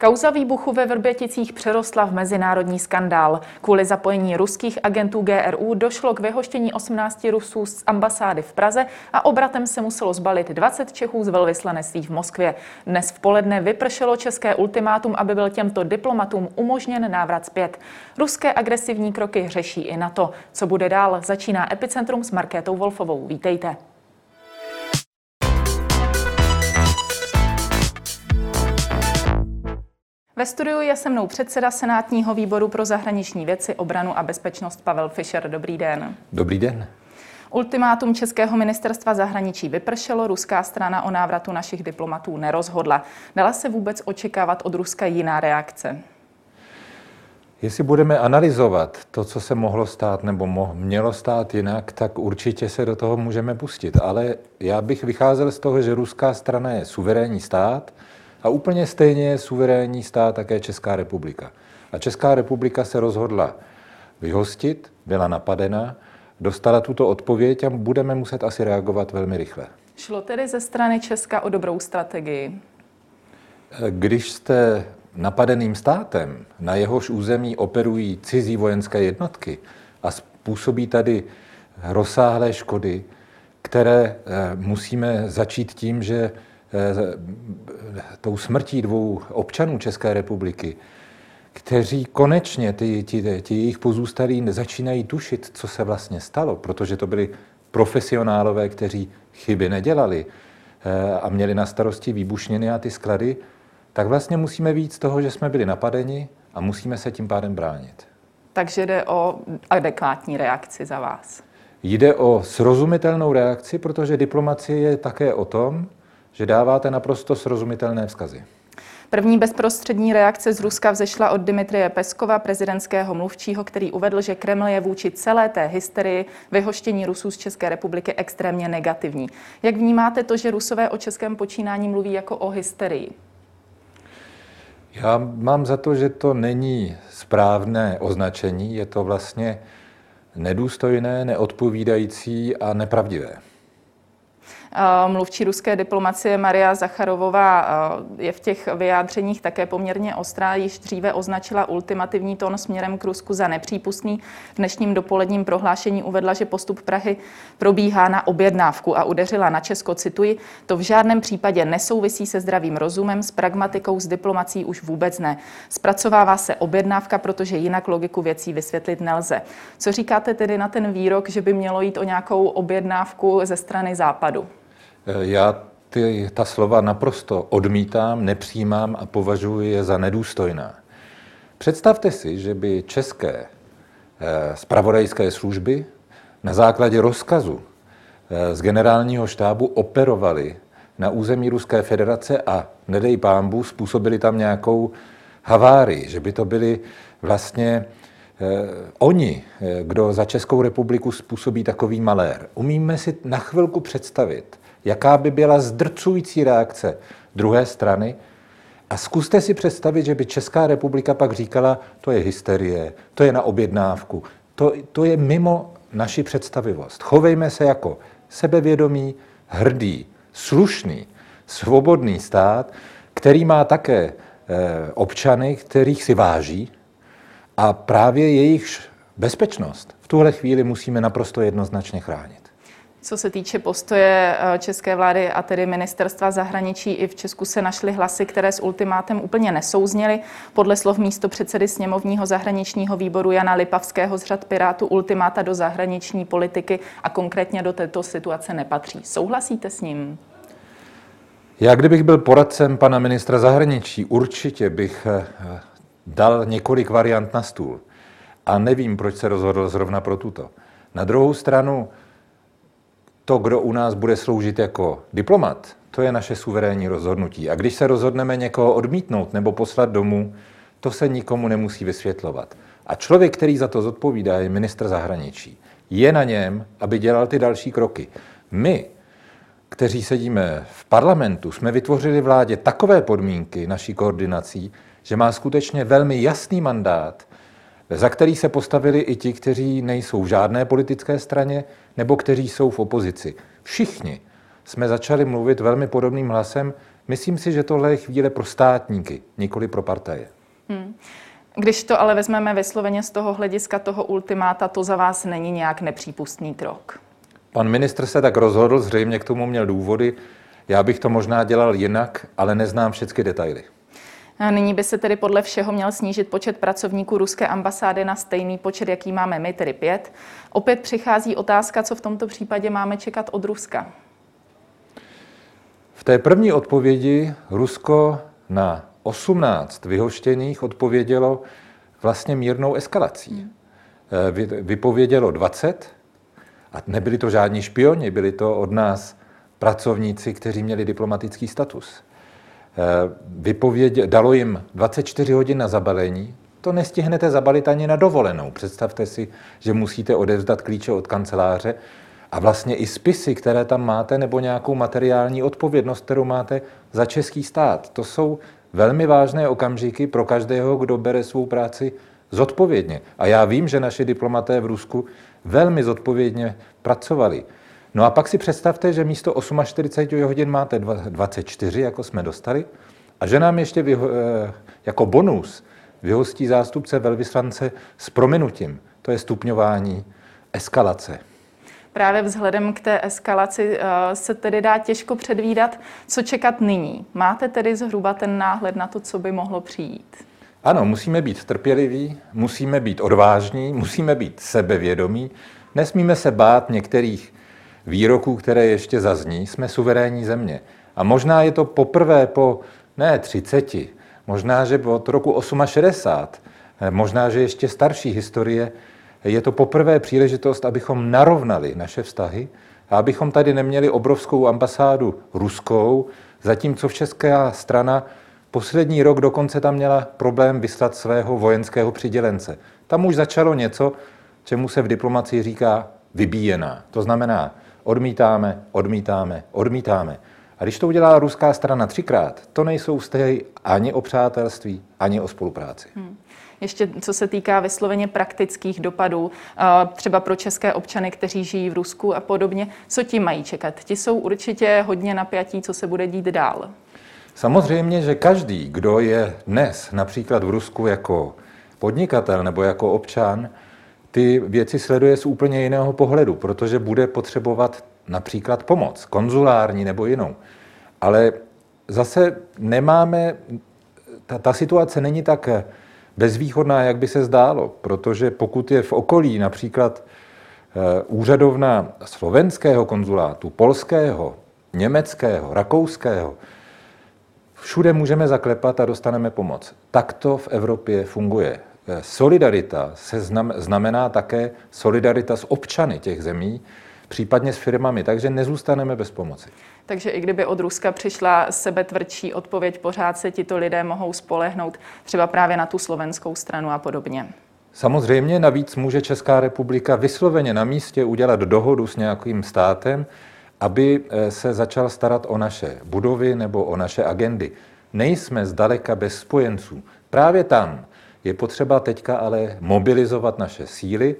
Kauza výbuchu ve Vrběticích přerostla v mezinárodní skandál. Kvůli zapojení ruských agentů GRU došlo k vyhoštění 18 Rusů z ambasády v Praze a obratem se muselo zbalit 20 Čechů z velvyslanectví v Moskvě. Dnes v poledne vypršelo české ultimátum, aby byl těmto diplomatům umožněn návrat zpět. Ruské agresivní kroky řeší i na to, co bude dál. Začíná Epicentrum s Markétou Wolfovou. Vítejte. Ve studiu je se mnou předseda Senátního výboru pro zahraniční věci, obranu a bezpečnost Pavel Fischer. Dobrý den. Dobrý den. Ultimátum Českého ministerstva zahraničí vypršelo, ruská strana o návratu našich diplomatů nerozhodla. Dala se vůbec očekávat od Ruska jiná reakce? Jestli budeme analyzovat to, co se mohlo stát nebo mo- mělo stát jinak, tak určitě se do toho můžeme pustit. Ale já bych vycházel z toho, že ruská strana je suverénní stát, a úplně stejně je suverénní stát také Česká republika. A Česká republika se rozhodla vyhostit, byla napadena, dostala tuto odpověď a budeme muset asi reagovat velmi rychle. Šlo tedy ze strany Česka o dobrou strategii? Když jste napadeným státem, na jehož území operují cizí vojenské jednotky a způsobí tady rozsáhlé škody, které eh, musíme začít tím, že tou smrtí dvou občanů České republiky, kteří konečně, ty, ty, ty jejich pozůstalí, začínají tušit, co se vlastně stalo, protože to byli profesionálové, kteří chyby nedělali eh, a měli na starosti výbušniny a ty sklady, tak vlastně musíme víc z toho, že jsme byli napadeni a musíme se tím pádem bránit. Takže jde o adekvátní reakci za vás. Jde o srozumitelnou reakci, protože diplomacie je také o tom, že dáváte naprosto srozumitelné vzkazy. První bezprostřední reakce z Ruska vzešla od Dmitrie Peskova, prezidentského mluvčího, který uvedl, že Kreml je vůči celé té hysterii vyhoštění Rusů z České republiky extrémně negativní. Jak vnímáte to, že Rusové o českém počínání mluví jako o hysterii? Já mám za to, že to není správné označení, je to vlastně nedůstojné, neodpovídající a nepravdivé. Mluvčí ruské diplomacie Maria Zacharovová je v těch vyjádřeních také poměrně ostrá. Již dříve označila ultimativní tón směrem k Rusku za nepřípustný. V dnešním dopoledním prohlášení uvedla, že postup Prahy probíhá na objednávku a udeřila na Česko, cituji, to v žádném případě nesouvisí se zdravým rozumem, s pragmatikou, s diplomací už vůbec ne. Zpracovává se objednávka, protože jinak logiku věcí vysvětlit nelze. Co říkáte tedy na ten výrok, že by mělo jít o nějakou objednávku ze strany západu? Eh, já ty, ta slova naprosto odmítám, nepřijímám a považuji je za nedůstojná. Představte si, že by české spravodajské eh, služby na základě rozkazu eh, z generálního štábu operovali na území Ruské federace a nedej pámbu způsobili tam nějakou havárii, že by to byli vlastně eh, oni, kdo za Českou republiku způsobí takový malér. Umíme si na chvilku představit, jaká by byla zdrcující reakce druhé strany. A zkuste si představit, že by Česká republika pak říkala, to je hysterie, to je na objednávku, to, to je mimo naši představivost. Chovejme se jako sebevědomý, hrdý, slušný, svobodný stát, který má také eh, občany, kterých si váží a právě jejich bezpečnost v tuhle chvíli musíme naprosto jednoznačně chránit. Co se týče postoje eh, české vlády a tedy ministerstva zahraničí, i v Česku se našly hlasy, které s ultimátem úplně nesouzněly. Podle slov místo předsedy sněmovního zahraničního výboru Jana Lipavského z řad Pirátu ultimáta do zahraniční politiky a konkrétně do této situace nepatří. Souhlasíte s ním? Já kdybych byl poradcem pana ministra zahraničí, určitě bych eh, dal několik variant na stůl. A nevím, proč se rozhodl zrovna pro tuto. Na druhou stranu, to, kdo u nás bude sloužit jako diplomat, to je naše suverénní rozhodnutí. A když se rozhodneme někoho odmítnout nebo poslat domů, to se nikomu nemusí vysvětlovat. A člověk, který za to zodpovídá, je ministr zahraničí. Je na něm, aby dělal ty další kroky. My, kteří sedíme v parlamentu, jsme vytvořili vládě takové podmínky naší koordinací, že má skutečně velmi jasný mandát za který se postavili i ti, kteří nejsou v žádné politické straně nebo kteří jsou v opozici. Všichni jsme začali mluvit velmi podobným hlasem, Myslím si, že tohle je chvíle pro státníky, nikoli pro partaje. Hmm. Když to ale vezmeme vysloveně z toho hlediska toho ultimáta, to za vás není nějak nepřípustný krok. Pan ministr se tak rozhodl, zřejmě k tomu měl důvody. Já bych to možná dělal jinak, ale neznám všechny detaily. A nyní by se tedy podle všeho měl snížit počet pracovníků ruské ambasády na stejný počet, jaký máme my, tedy pět. Opět přichází otázka, co v tomto případě máme čekat od Ruska. V té první odpovědi Rusko na 18 vyhoštěných odpovědělo vlastně mírnou eskalací. Hmm. Vypovědělo 20 a nebyli to žádní špioni, byli to od nás pracovníci, kteří měli diplomatický status. Eh, vypovědě, dalo jim 24 hodin na zabalení, to nestihnete zabalit ani na dovolenou. Představte si, že musíte odevzdat klíče od kanceláře a vlastně i spisy, které tam máte, nebo nějakou materiální odpovědnost, kterou máte za český stát. To jsou velmi vážné okamžiky pro každého, kdo bere svou práci zodpovědně. A já vím, že naši diplomaté v Rusku velmi zodpovědně pracovali. No a pak si představte, že místo 48 hodin máte 24, jako jsme dostali, a že nám ještě vyho, eh, jako bonus vyhostí zástupce velvyslance s prominutím. To je stupňování eskalace. Právě vzhledem k té eskalaci eh, se tedy dá těžko předvídat, co čekat nyní. Máte tedy zhruba ten náhled na to, co by mohlo přijít? Ano, musíme být trpěliví, musíme být odvážní, musíme být sebevědomí, nesmíme se bát některých výroků, které ještě zazní. Jsme suverénní země. A možná je to poprvé po ne 30, možná, že od roku 68, možná, že ještě starší historie, je to poprvé příležitost, abychom narovnali naše vztahy a abychom tady neměli obrovskou ambasádu ruskou, zatímco v česká strana poslední rok dokonce tam měla problém vyslat svého vojenského přidělence. Tam už začalo něco, čemu se v diplomacii říká vybíjená. To znamená, odmítáme, odmítáme, odmítáme. A když to udělá ruská strana třikrát, to nejsou vztahy ani o přátelství, ani o spolupráci. Hmm. Ještě co se týká vysloveně praktických dopadů, třeba pro české občany, kteří žijí v Rusku a podobně, co ti mají čekat? Ti jsou určitě hodně napjatí, co se bude dít dál. Samozřejmě, že každý, kdo je dnes například v Rusku jako podnikatel nebo jako občan, ty věci sleduje z úplně jiného pohledu, protože bude potřebovat například pomoc, konzulární nebo jinou. Ale zase nemáme, ta, ta situace není tak bezvýchodná, jak by se zdálo, protože pokud je v okolí například eh, úřadovna slovenského konzulátu, polského, německého, rakouského, všude můžeme zaklepat a dostaneme pomoc. Tak to v Evropě funguje. Eh, solidarita se znamená také solidarita s občany těch zemí, případně s firmami, takže nezůstaneme bez pomoci. Takže i kdyby od Ruska přišla sebetvrdší odpověď, pořád se tito lidé mohou spolehnout třeba právě na tu slovenskou stranu a podobně. Samozřejmě navíc může Česká republika vysloveně na místě udělat dohodu s nějakým státem, aby eh, se začal starat o naše budovy nebo o naše agendy. Nejsme zdaleka bez spojenců. Právě tam je potřeba teďka ale mobilizovat naše síly.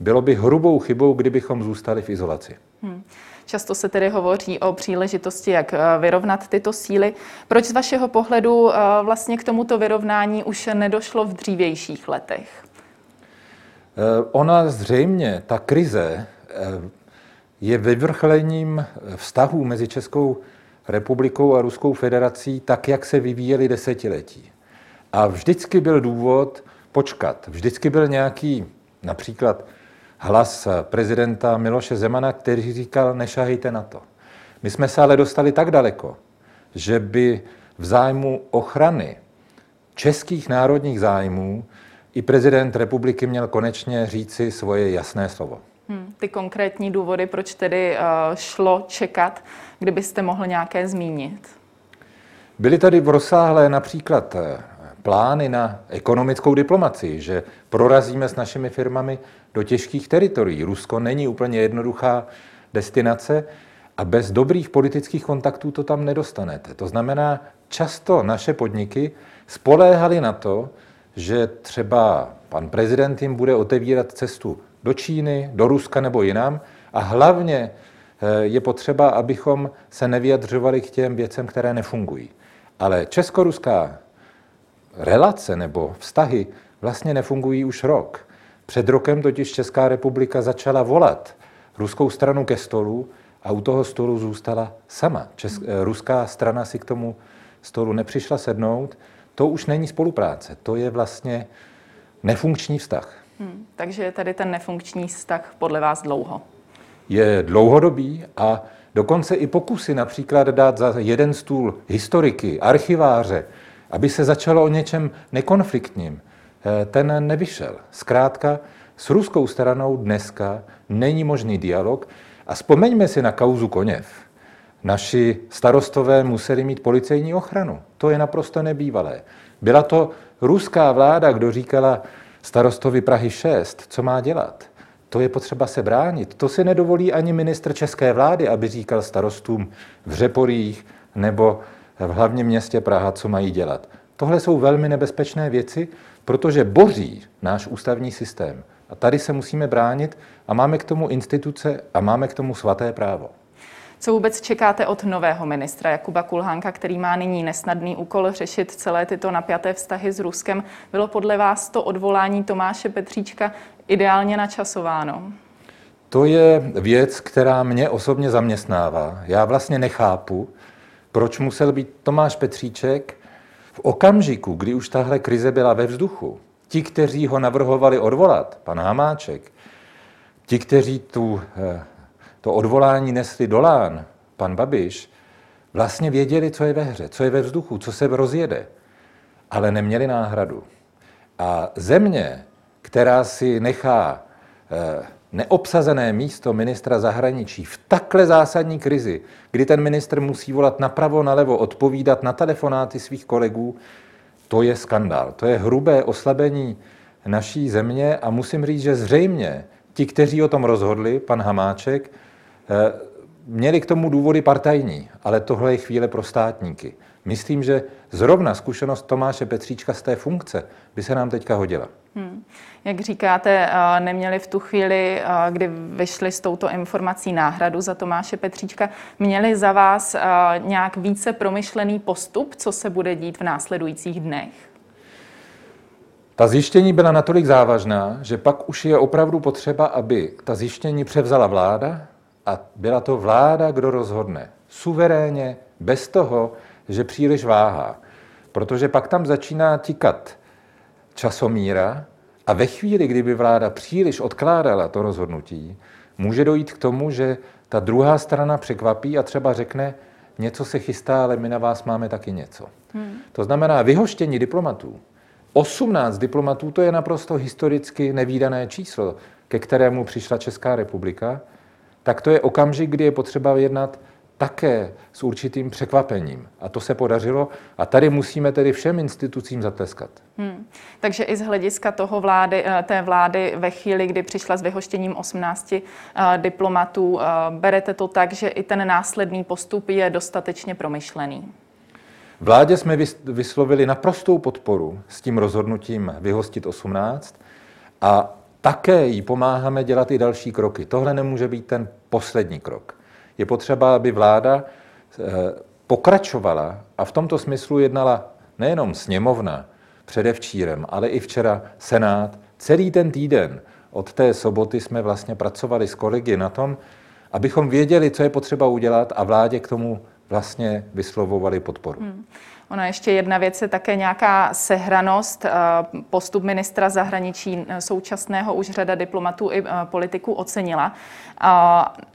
Bylo by hrubou chybou, kdybychom zůstali v izolaci. Hmm. Často se tedy hovoří o příležitosti, jak eh, vyrovnat tyto síly. Proč z vašeho pohledu eh, vlastně k tomuto vyrovnání už nedošlo v dřívějších letech? Eh, ona zřejmě, ta krize, je vyvrchlením vztahů mezi Českou republikou a Ruskou federací tak, jak se vyvíjely desetiletí. A vždycky byl důvod počkat. Vždycky byl nějaký například hlas prezidenta Miloše Zemana, který říkal, nešahejte na to. My jsme se ale dostali tak daleko, že by v zájmu ochrany českých národních zájmů i prezident republiky měl konečně říci svoje jasné slovo. Hmm, ty konkrétní důvody, proč tedy uh, šlo čekat, kdybyste mohl nějaké zmínit? Byly tady v rozsáhlé například eh, plány na ekonomickou diplomaci, že prorazíme s našimi firmami do těžkých teritorií. Rusko není úplně jednoduchá destinace a bez dobrých politických kontaktů to tam nedostanete. To znamená, často naše podniky spoléhaly na to, že třeba pan prezident jim bude otevírat cestu do Číny, do Ruska nebo jinam a hlavně je potřeba, abychom se nevyjadřovali k těm věcem, které nefungují. Ale česko-ruská relace nebo vztahy vlastně nefungují už rok. Před rokem totiž Česká republika začala volat ruskou stranu ke stolu a u toho stolu zůstala sama. Česk- hmm. Ruská strana si k tomu stolu nepřišla sednout. To už není spolupráce, to je vlastně nefunkční vztah. Hmm, takže je tady ten nefunkční vztah podle vás dlouho? Je dlouhodobý a dokonce i pokusy například dát za jeden stůl historiky, archiváře, aby se začalo o něčem nekonfliktním, eh, ten nevyšel. Zkrátka, s ruskou stranou dneska není možný dialog a vzpomeňme si na kauzu Koněv. Naši starostové museli mít policejní ochranu. To je naprosto nebývalé. Byla to ruská vláda, kdo říkala starostovi Prahy 6, co má dělat. To je potřeba se bránit. To si nedovolí ani ministr české vlády, aby říkal starostům v Řeporích nebo v hlavním městě Praha, co mají dělat. Tohle jsou velmi nebezpečné věci, protože boří náš ústavní systém. A tady se musíme bránit a máme k tomu instituce a máme k tomu svaté právo. Co vůbec čekáte od nového ministra Jakuba Kulhánka, který má nyní nesnadný úkol řešit celé tyto napjaté vztahy s Ruskem? Bylo podle vás to odvolání Tomáše Petříčka ideálně načasováno? To je věc, která mě osobně zaměstnává. Já vlastně nechápu, proč musel být Tomáš Petříček v okamžiku, kdy už tahle krize byla ve vzduchu. Ti, kteří ho navrhovali odvolat, pan Hamáček, ti, kteří tu eh, to odvolání nesli dolán, pan Babiš, vlastně věděli, co je ve hře, co je ve vzduchu, co se rozjede, ale neměli náhradu. A země, která si nechá eh, neobsazené místo ministra zahraničí v takhle zásadní krizi, kdy ten ministr musí volat napravo, nalevo, odpovídat na telefonáty svých kolegů, to je skandál. To je hrubé oslabení naší země a musím říct, že zřejmě ti, kteří o tom rozhodli, pan Hamáček, Eh, měli k tomu důvody partajní, ale tohle je chvíle pro státníky. Myslím, že zrovna zkušenost Tomáše Petříčka z té funkce by se nám teďka hodila. Jak říkáte, eh, neměli v tu chvíli, eh, kdy vyšli s touto informací náhradu za Tomáše Petříčka, měli za vás nějak více promyšlený postup, co se bude dít v následujících dnech? Ta zjištění byla natolik závažná, že pak už je opravdu potřeba, aby ta zjištění převzala vláda, a byla to vláda, kdo rozhodne. Suverénně, bez toho, že příliš váhá. Protože pak tam začíná tikat časomíra a ve chvíli, kdyby vláda příliš odkládala to rozhodnutí, může dojít k tomu, že ta druhá strana překvapí a třeba řekne, něco se chystá, ale my na vás máme taky něco. Hmm. To znamená vyhoštění diplomatů. 18 diplomatů to je naprosto historicky nevýdané číslo, ke kterému přišla Česká republika tak to je okamžik, kdy je potřeba jednat také s určitým překvapením. A to se podařilo a tady musíme tedy všem institucím zatleskat. Hmm. Takže i z hlediska toho vlády, eh, té vlády ve chvíli, kdy přišla s vyhoštěním 18 eh, diplomatů, eh, berete to tak, že i ten následný postup je dostatečně promyšlený? Vládě jsme vyslovili naprostou podporu s tím rozhodnutím vyhostit 18 a také jí pomáháme dělat i další kroky. Tohle nemůže být ten poslední krok. Je potřeba, aby vláda eh, pokračovala a v tomto smyslu jednala nejenom sněmovna předevčírem, ale i včera Senát. Celý ten týden od té soboty jsme vlastně pracovali s kolegy na tom, abychom věděli, co je potřeba udělat a vládě k tomu vlastně vyslovovali podporu. Hmm. Ona ještě jedna věc je také nějaká sehranost. Eh, postup ministra zahraničí eh, současného už řada diplomatů i eh, politiků ocenila.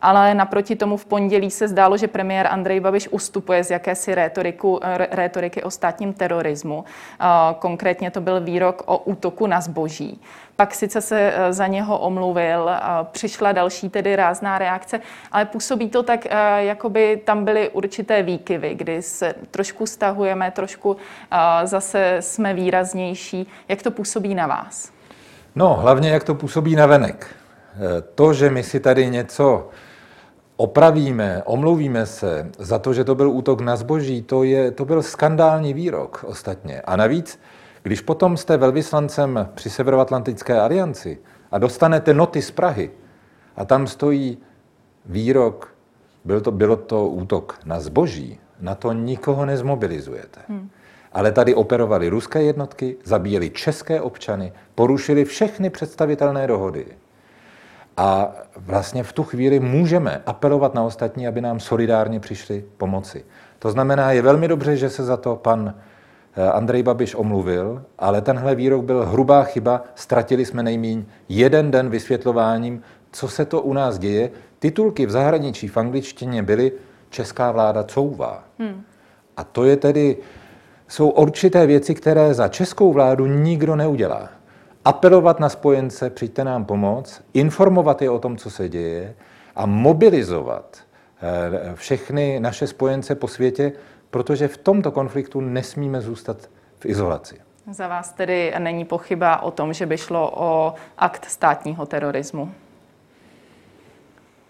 Ale naproti tomu v pondělí se zdálo, že premiér Andrej Babiš ustupuje z jakési rétoriku, rétoriky o státním terorismu. Konkrétně to byl výrok o útoku na zboží pak sice se eh, za něho omluvil, přišla další tedy rázná reakce, ale působí to tak, eh, jako by tam byly určité výkyvy, kdy se trošku stahujeme, trošku eh, zase jsme výraznější. Jak to působí na vás? No, hlavně jak to působí na venek. To, že my si tady něco opravíme, omluvíme se za to, že to byl útok na zboží, to, je, to byl skandální výrok ostatně. A navíc když potom jste velvyslancem při Severoatlantické alianci a dostanete noty z Prahy a tam stojí výrok byl to, bylo to útok na zboží, na to nikoho nezmobilizujete. Hmm. Ale tady operovali ruské jednotky, zabíjeli české občany, porušili všechny představitelné dohody. A vlastně v tu chvíli můžeme apelovat na ostatní, aby nám solidárně přišli pomoci. To znamená, je velmi dobře, že se za to pan Andrej Babiš omluvil, ale tenhle výrok byl hrubá chyba. Ztratili jsme nejmíň jeden den vysvětlováním, co se to u nás děje. Titulky v zahraničí v angličtině byly Česká vláda couvá. Hmm. A to je tedy, jsou určité věci, které za českou vládu nikdo neudělá. Apelovat na spojence, přijďte nám pomoct, informovat je o tom, co se děje a mobilizovat eh, všechny naše spojence po světě, protože v tomto konfliktu nesmíme zůstat v izolaci. Za vás tedy není pochyba o tom, že by šlo o akt státního terorismu?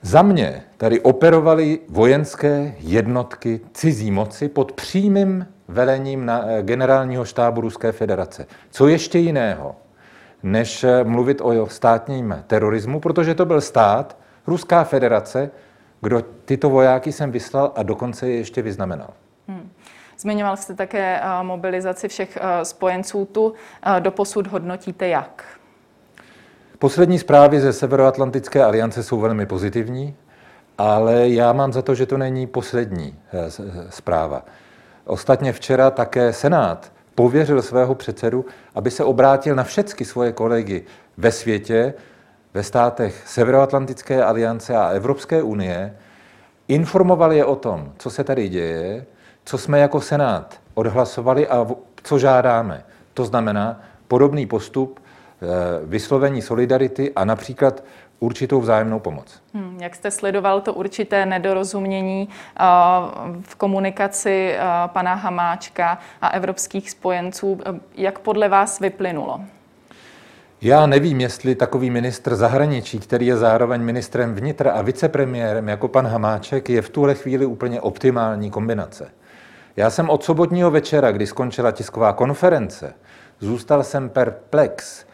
Za mě tady operovaly vojenské jednotky cizí moci pod přímým velením na eh, generálního štábu Ruské federace. Co ještě jiného, než eh, mluvit o státním terorismu, protože to byl stát, Ruská federace, kdo tyto vojáky jsem vyslal a dokonce je ještě vyznamenal. Hmm. Zmiňoval jste také eh, mobilizaci všech spojenců tu. Doposud hodnotíte jak? Poslední zprávy ze Severoatlantické aliance jsou velmi pozitivní, ale já mám za to, že to není poslední eh, zpráva. Ostatně včera také Senát pověřil svého předsedu, aby se obrátil na všechny svoje kolegy ve světě, ve státech Severoatlantické aliance a Evropské unie, informoval je o tom, co se tady děje, co jsme jako Senát odhlasovali a co žádáme. To znamená podobný postup Eh, vyslovení solidarity a například určitou vzájemnou pomoc. Hmm, jak jste sledoval to určité nedorozumění uh, v komunikaci uh, pana Hamáčka a evropských spojenců, jak podle vás vyplynulo? Já nevím, jestli takový ministr zahraničí, který je zároveň ministrem vnitra a vicepremiérem jako pan Hamáček, je v tuhle chvíli úplně optimální kombinace. Já jsem od sobotního večera, kdy skončila tisková konference, zůstal jsem perplex,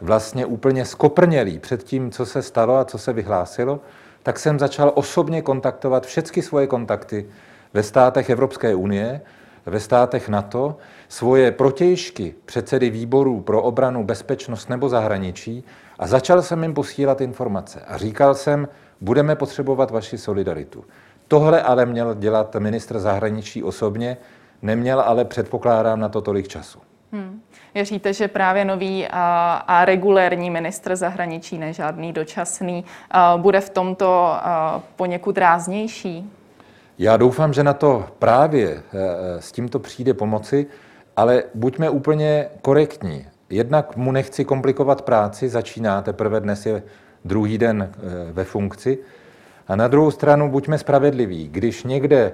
vlastně úplně skoprnělý před tím, co se stalo a co se vyhlásilo, tak jsem začal osobně kontaktovat všechny svoje kontakty ve státech Evropské unie, ve státech NATO, svoje protějšky, předsedy výborů pro obranu, bezpečnost nebo zahraničí a začal jsem jim posílat informace. A říkal jsem, budeme potřebovat vaši solidaritu. Tohle ale měl dělat ministr zahraničí osobně, neměl ale předpokládám na to tolik času. Hmm. Věříte, že právě nový a, a regulérní ministr zahraničí, ne žádný dočasný, a, bude v tomto a, poněkud ráznější? Já doufám, že na to právě e, e, s tímto přijde pomoci, ale buďme úplně korektní. Jednak mu nechci komplikovat práci, začíná teprve dnes je druhý den e, ve funkci. A na druhou stranu buďme spravedliví. Když někde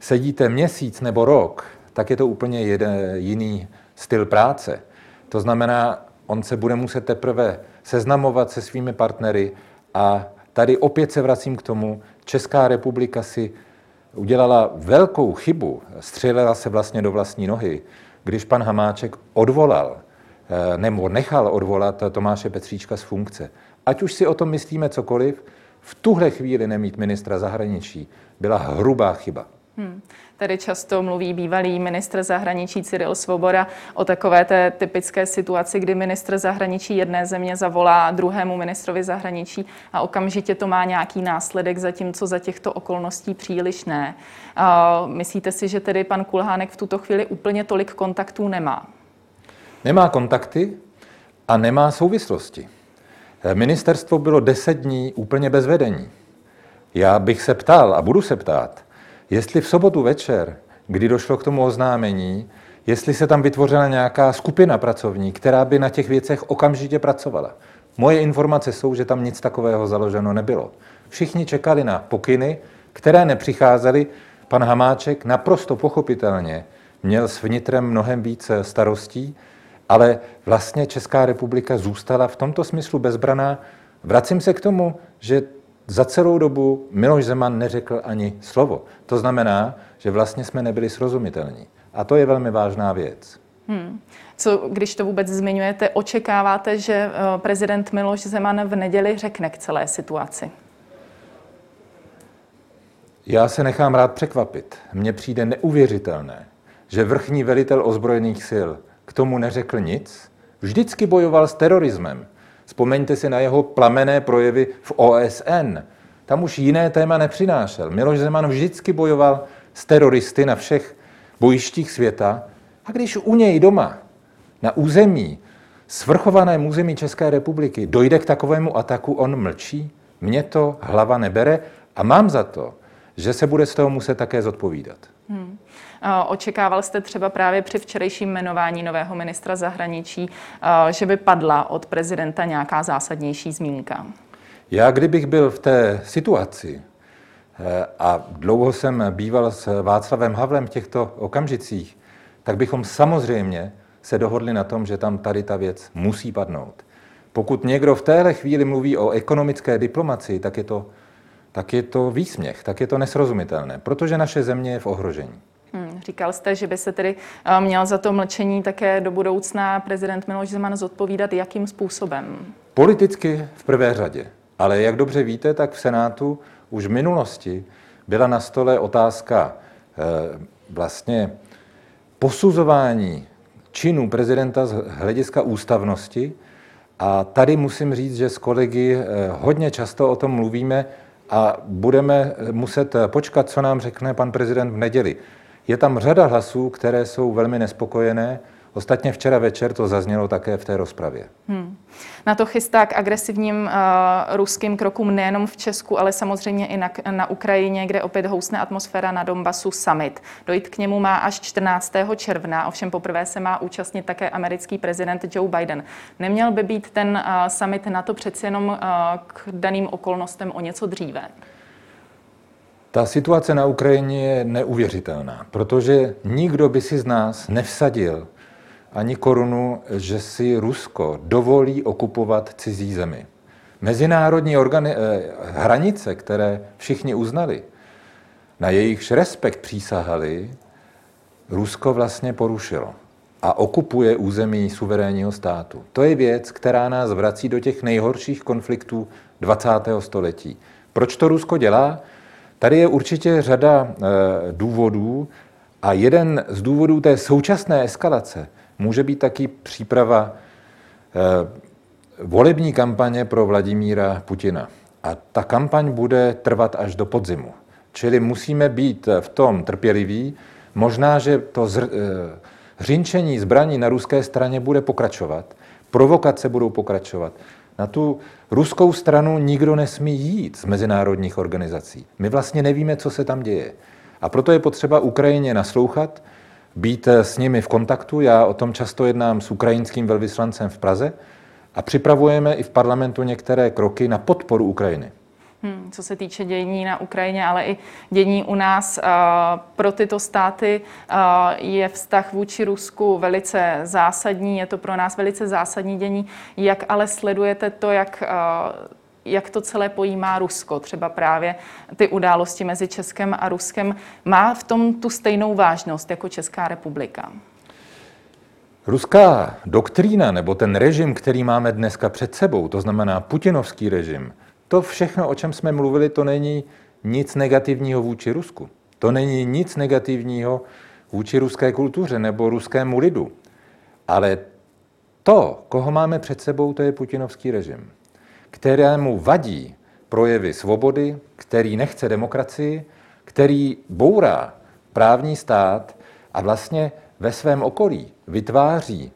sedíte měsíc nebo rok, tak je to úplně jeden, jiný styl práce. To znamená, on se bude muset teprve seznamovat se svými partnery a tady opět se vracím k tomu, Česká republika si udělala velkou chybu, střelila se vlastně do vlastní nohy, když pan Hamáček odvolal eh, nebo nechal odvolat Tomáše Petříčka z funkce. Ať už si o tom myslíme cokoliv, v tuhle chvíli nemít ministra zahraničí byla hrubá chyba. Hmm. Tady často mluví bývalý ministr zahraničí Cyril Svoboda o takové té typické situaci, kdy ministr zahraničí jedné země zavolá druhému ministrovi zahraničí a okamžitě to má nějaký následek, zatímco za těchto okolností příliš ne. A myslíte si, že tedy pan Kulhánek v tuto chvíli úplně tolik kontaktů nemá? Nemá kontakty a nemá souvislosti. Ministerstvo bylo deset dní úplně bez vedení. Já bych se ptal a budu se ptát, Jestli v sobotu večer, kdy došlo k tomu oznámení, jestli se tam vytvořila nějaká skupina pracovní, která by na těch věcech okamžitě pracovala. Moje informace jsou, že tam nic takového založeno nebylo. Všichni čekali na pokyny, které nepřicházely. Pan Hamáček naprosto pochopitelně měl s vnitrem mnohem více starostí, ale vlastně Česká republika zůstala v tomto smyslu bezbraná. Vracím se k tomu, že za celou dobu Miloš Zeman neřekl ani slovo. To znamená, že vlastně jsme nebyli srozumitelní. A to je velmi vážná věc. Hmm. Co, když to vůbec zmiňujete, očekáváte, že eh, prezident Miloš Zeman v neděli řekne k celé situaci? Já se nechám rád překvapit. Mně přijde neuvěřitelné, že vrchní velitel ozbrojených sil k tomu neřekl nic. Vždycky bojoval s terorismem. Vzpomeňte si na jeho plamené projevy v OSN. Tam už jiné téma nepřinášel. Miloš Zeman vždycky bojoval s teroristy na všech bojištích světa. A když u něj doma, na území, svrchovaném území České republiky, dojde k takovému ataku, on mlčí? Mně to hlava nebere a mám za to, že se bude z toho muset také zodpovídat. Hmm. Očekával jste třeba právě při včerejším jmenování nového ministra zahraničí, že by padla od prezidenta nějaká zásadnější zmínka? Já, kdybych byl v té situaci, eh, a dlouho jsem býval s Václavem Havlem v těchto okamžicích, tak bychom samozřejmě se dohodli na tom, že tam tady ta věc musí padnout. Pokud někdo v téhle chvíli mluví o ekonomické diplomaci, tak je to, tak je to výsměch, tak je to nesrozumitelné, protože naše země je v ohrožení. Hmm, říkal jste, že by se tedy uh, měl za to mlčení také do budoucna prezident Miloš Zeman zodpovídat, jakým způsobem? Politicky v prvé řadě. Ale jak dobře víte, tak v Senátu už v minulosti byla na stole otázka uh, vlastně posuzování činů prezidenta z hlediska ústavnosti. A tady musím říct, že s kolegy uh, hodně často o tom mluvíme a budeme muset počkat, co nám řekne pan prezident v neděli. Je tam řada hlasů, které jsou velmi nespokojené. Ostatně včera večer to zaznělo také v té rozpravě. Hmm. Na to chystá k agresivním uh, ruským krokům nejenom v Česku, ale samozřejmě i na, na Ukrajině, kde opět housne atmosféra na Donbasu summit. Dojít k němu má až 14. června, ovšem poprvé se má účastnit také americký prezident Joe Biden. Neměl by být ten uh, summit na to přeci jenom uh, k daným okolnostem o něco dříve? Ta situace na Ukrajině je neuvěřitelná, protože nikdo by si z nás nevsadil ani korunu, že si Rusko dovolí okupovat cizí zemi. Mezinárodní organi- eh, hranice, které všichni uznali, na jejichž respekt přísahali, Rusko vlastně porušilo a okupuje území suverénního státu. To je věc, která nás vrací do těch nejhorších konfliktů 20. století. Proč to Rusko dělá? Tady je určitě řada eh, důvodů a jeden z důvodů té současné eskalace může být taky příprava eh, volební kampaně pro Vladimíra Putina. A ta kampaň bude trvat až do podzimu. Čili musíme být v tom trpěliví. Možná, že to zr- eh, řinčení zbraní na ruské straně bude pokračovat. Provokace budou pokračovat. Na tu ruskou stranu nikdo nesmí jít z mezinárodních organizací. My vlastně nevíme, co se tam děje. A proto je potřeba Ukrajině naslouchat, být s nimi v kontaktu. Já o tom často jednám s ukrajinským velvyslancem v Praze a připravujeme i v parlamentu některé kroky na podporu Ukrajiny. Hmm, co se týče dění na Ukrajině, ale i dění u nás, uh, pro tyto státy uh, je vztah vůči Rusku velice zásadní, je to pro nás velice zásadní dění. Jak ale sledujete to, jak, uh, jak to celé pojímá Rusko, třeba právě ty události mezi Českem a Ruskem, má v tom tu stejnou vážnost jako Česká republika? Ruská doktrína nebo ten režim, který máme dneska před sebou, to znamená putinovský režim, to všechno, o čem jsme mluvili, to není nic negativního vůči Rusku. To není nic negativního vůči ruské kultuře nebo ruskému lidu. Ale to, koho máme před sebou, to je putinovský režim, kterému vadí projevy svobody, který nechce demokracii, který bourá právní stát a vlastně ve svém okolí vytváří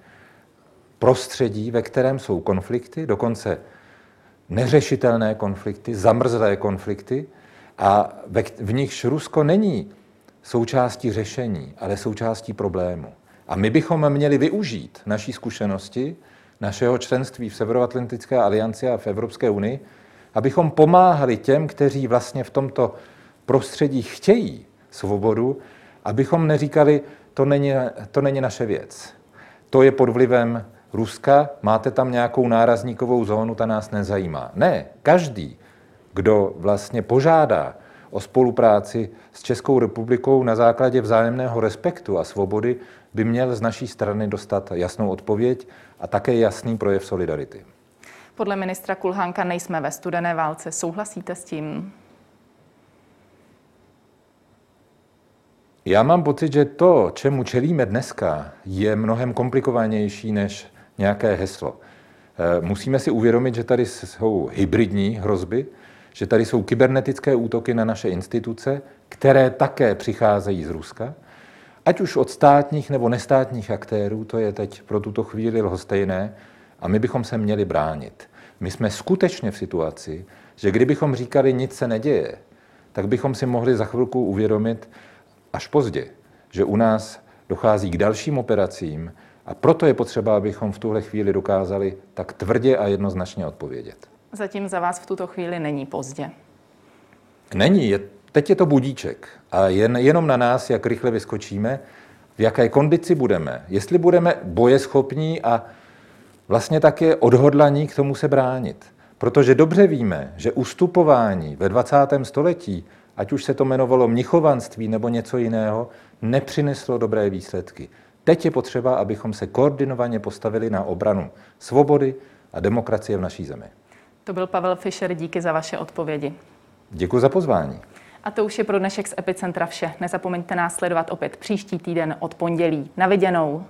prostředí, ve kterém jsou konflikty, dokonce neřešitelné konflikty, zamrzlé konflikty a v nichž Rusko není součástí řešení, ale součástí problému. A my bychom měli využít naší zkušenosti, našeho členství v Severoatlantické alianci a v Evropské unii, abychom pomáhali těm, kteří vlastně v tomto prostředí chtějí svobodu, abychom neříkali, to není, to není naše věc. To je pod vlivem Ruska, máte tam nějakou nárazníkovou zónu, ta nás nezajímá. Ne, každý, kdo vlastně požádá o spolupráci s Českou republikou na základě vzájemného respektu a svobody, by měl z naší strany dostat jasnou odpověď a také jasný projev solidarity. Podle ministra Kulhánka nejsme ve studené válce. Souhlasíte s tím? Já mám pocit, že to, čemu čelíme dneska, je mnohem komplikovanější než nějaké heslo. Eh, musíme si uvědomit, že tady jsou hybridní hrozby, že tady jsou kybernetické útoky na naše instituce, které také přicházejí z Ruska, ať už od státních nebo nestátních aktérů, to je teď pro tuto chvíli lhostejné, a my bychom se měli bránit. My jsme skutečně v situaci, že kdybychom říkali, nic se neděje, tak bychom si mohli za chvilku uvědomit až pozdě, že u nás dochází k dalším operacím a proto je potřeba, abychom v tuhle chvíli dokázali tak tvrdě a jednoznačně odpovědět. Zatím za vás v tuto chvíli není pozdě. Není, je, teď je to budíček a jen, jenom na nás, jak rychle vyskočíme, v jaké kondici budeme. Jestli budeme bojeschopní a vlastně také odhodlaní k tomu se bránit. Protože dobře víme, že ustupování ve 20. století, ať už se to jmenovalo mnichovanství nebo něco jiného, nepřineslo dobré výsledky. Teď je potřeba, abychom se koordinovaně postavili na obranu svobody a demokracie v naší zemi. To byl Pavel Fischer, díky za vaše odpovědi. Děkuji za pozvání. A to už je pro dnešek z Epicentra vše. Nezapomeňte nás sledovat opět příští týden od pondělí. Na viděnou.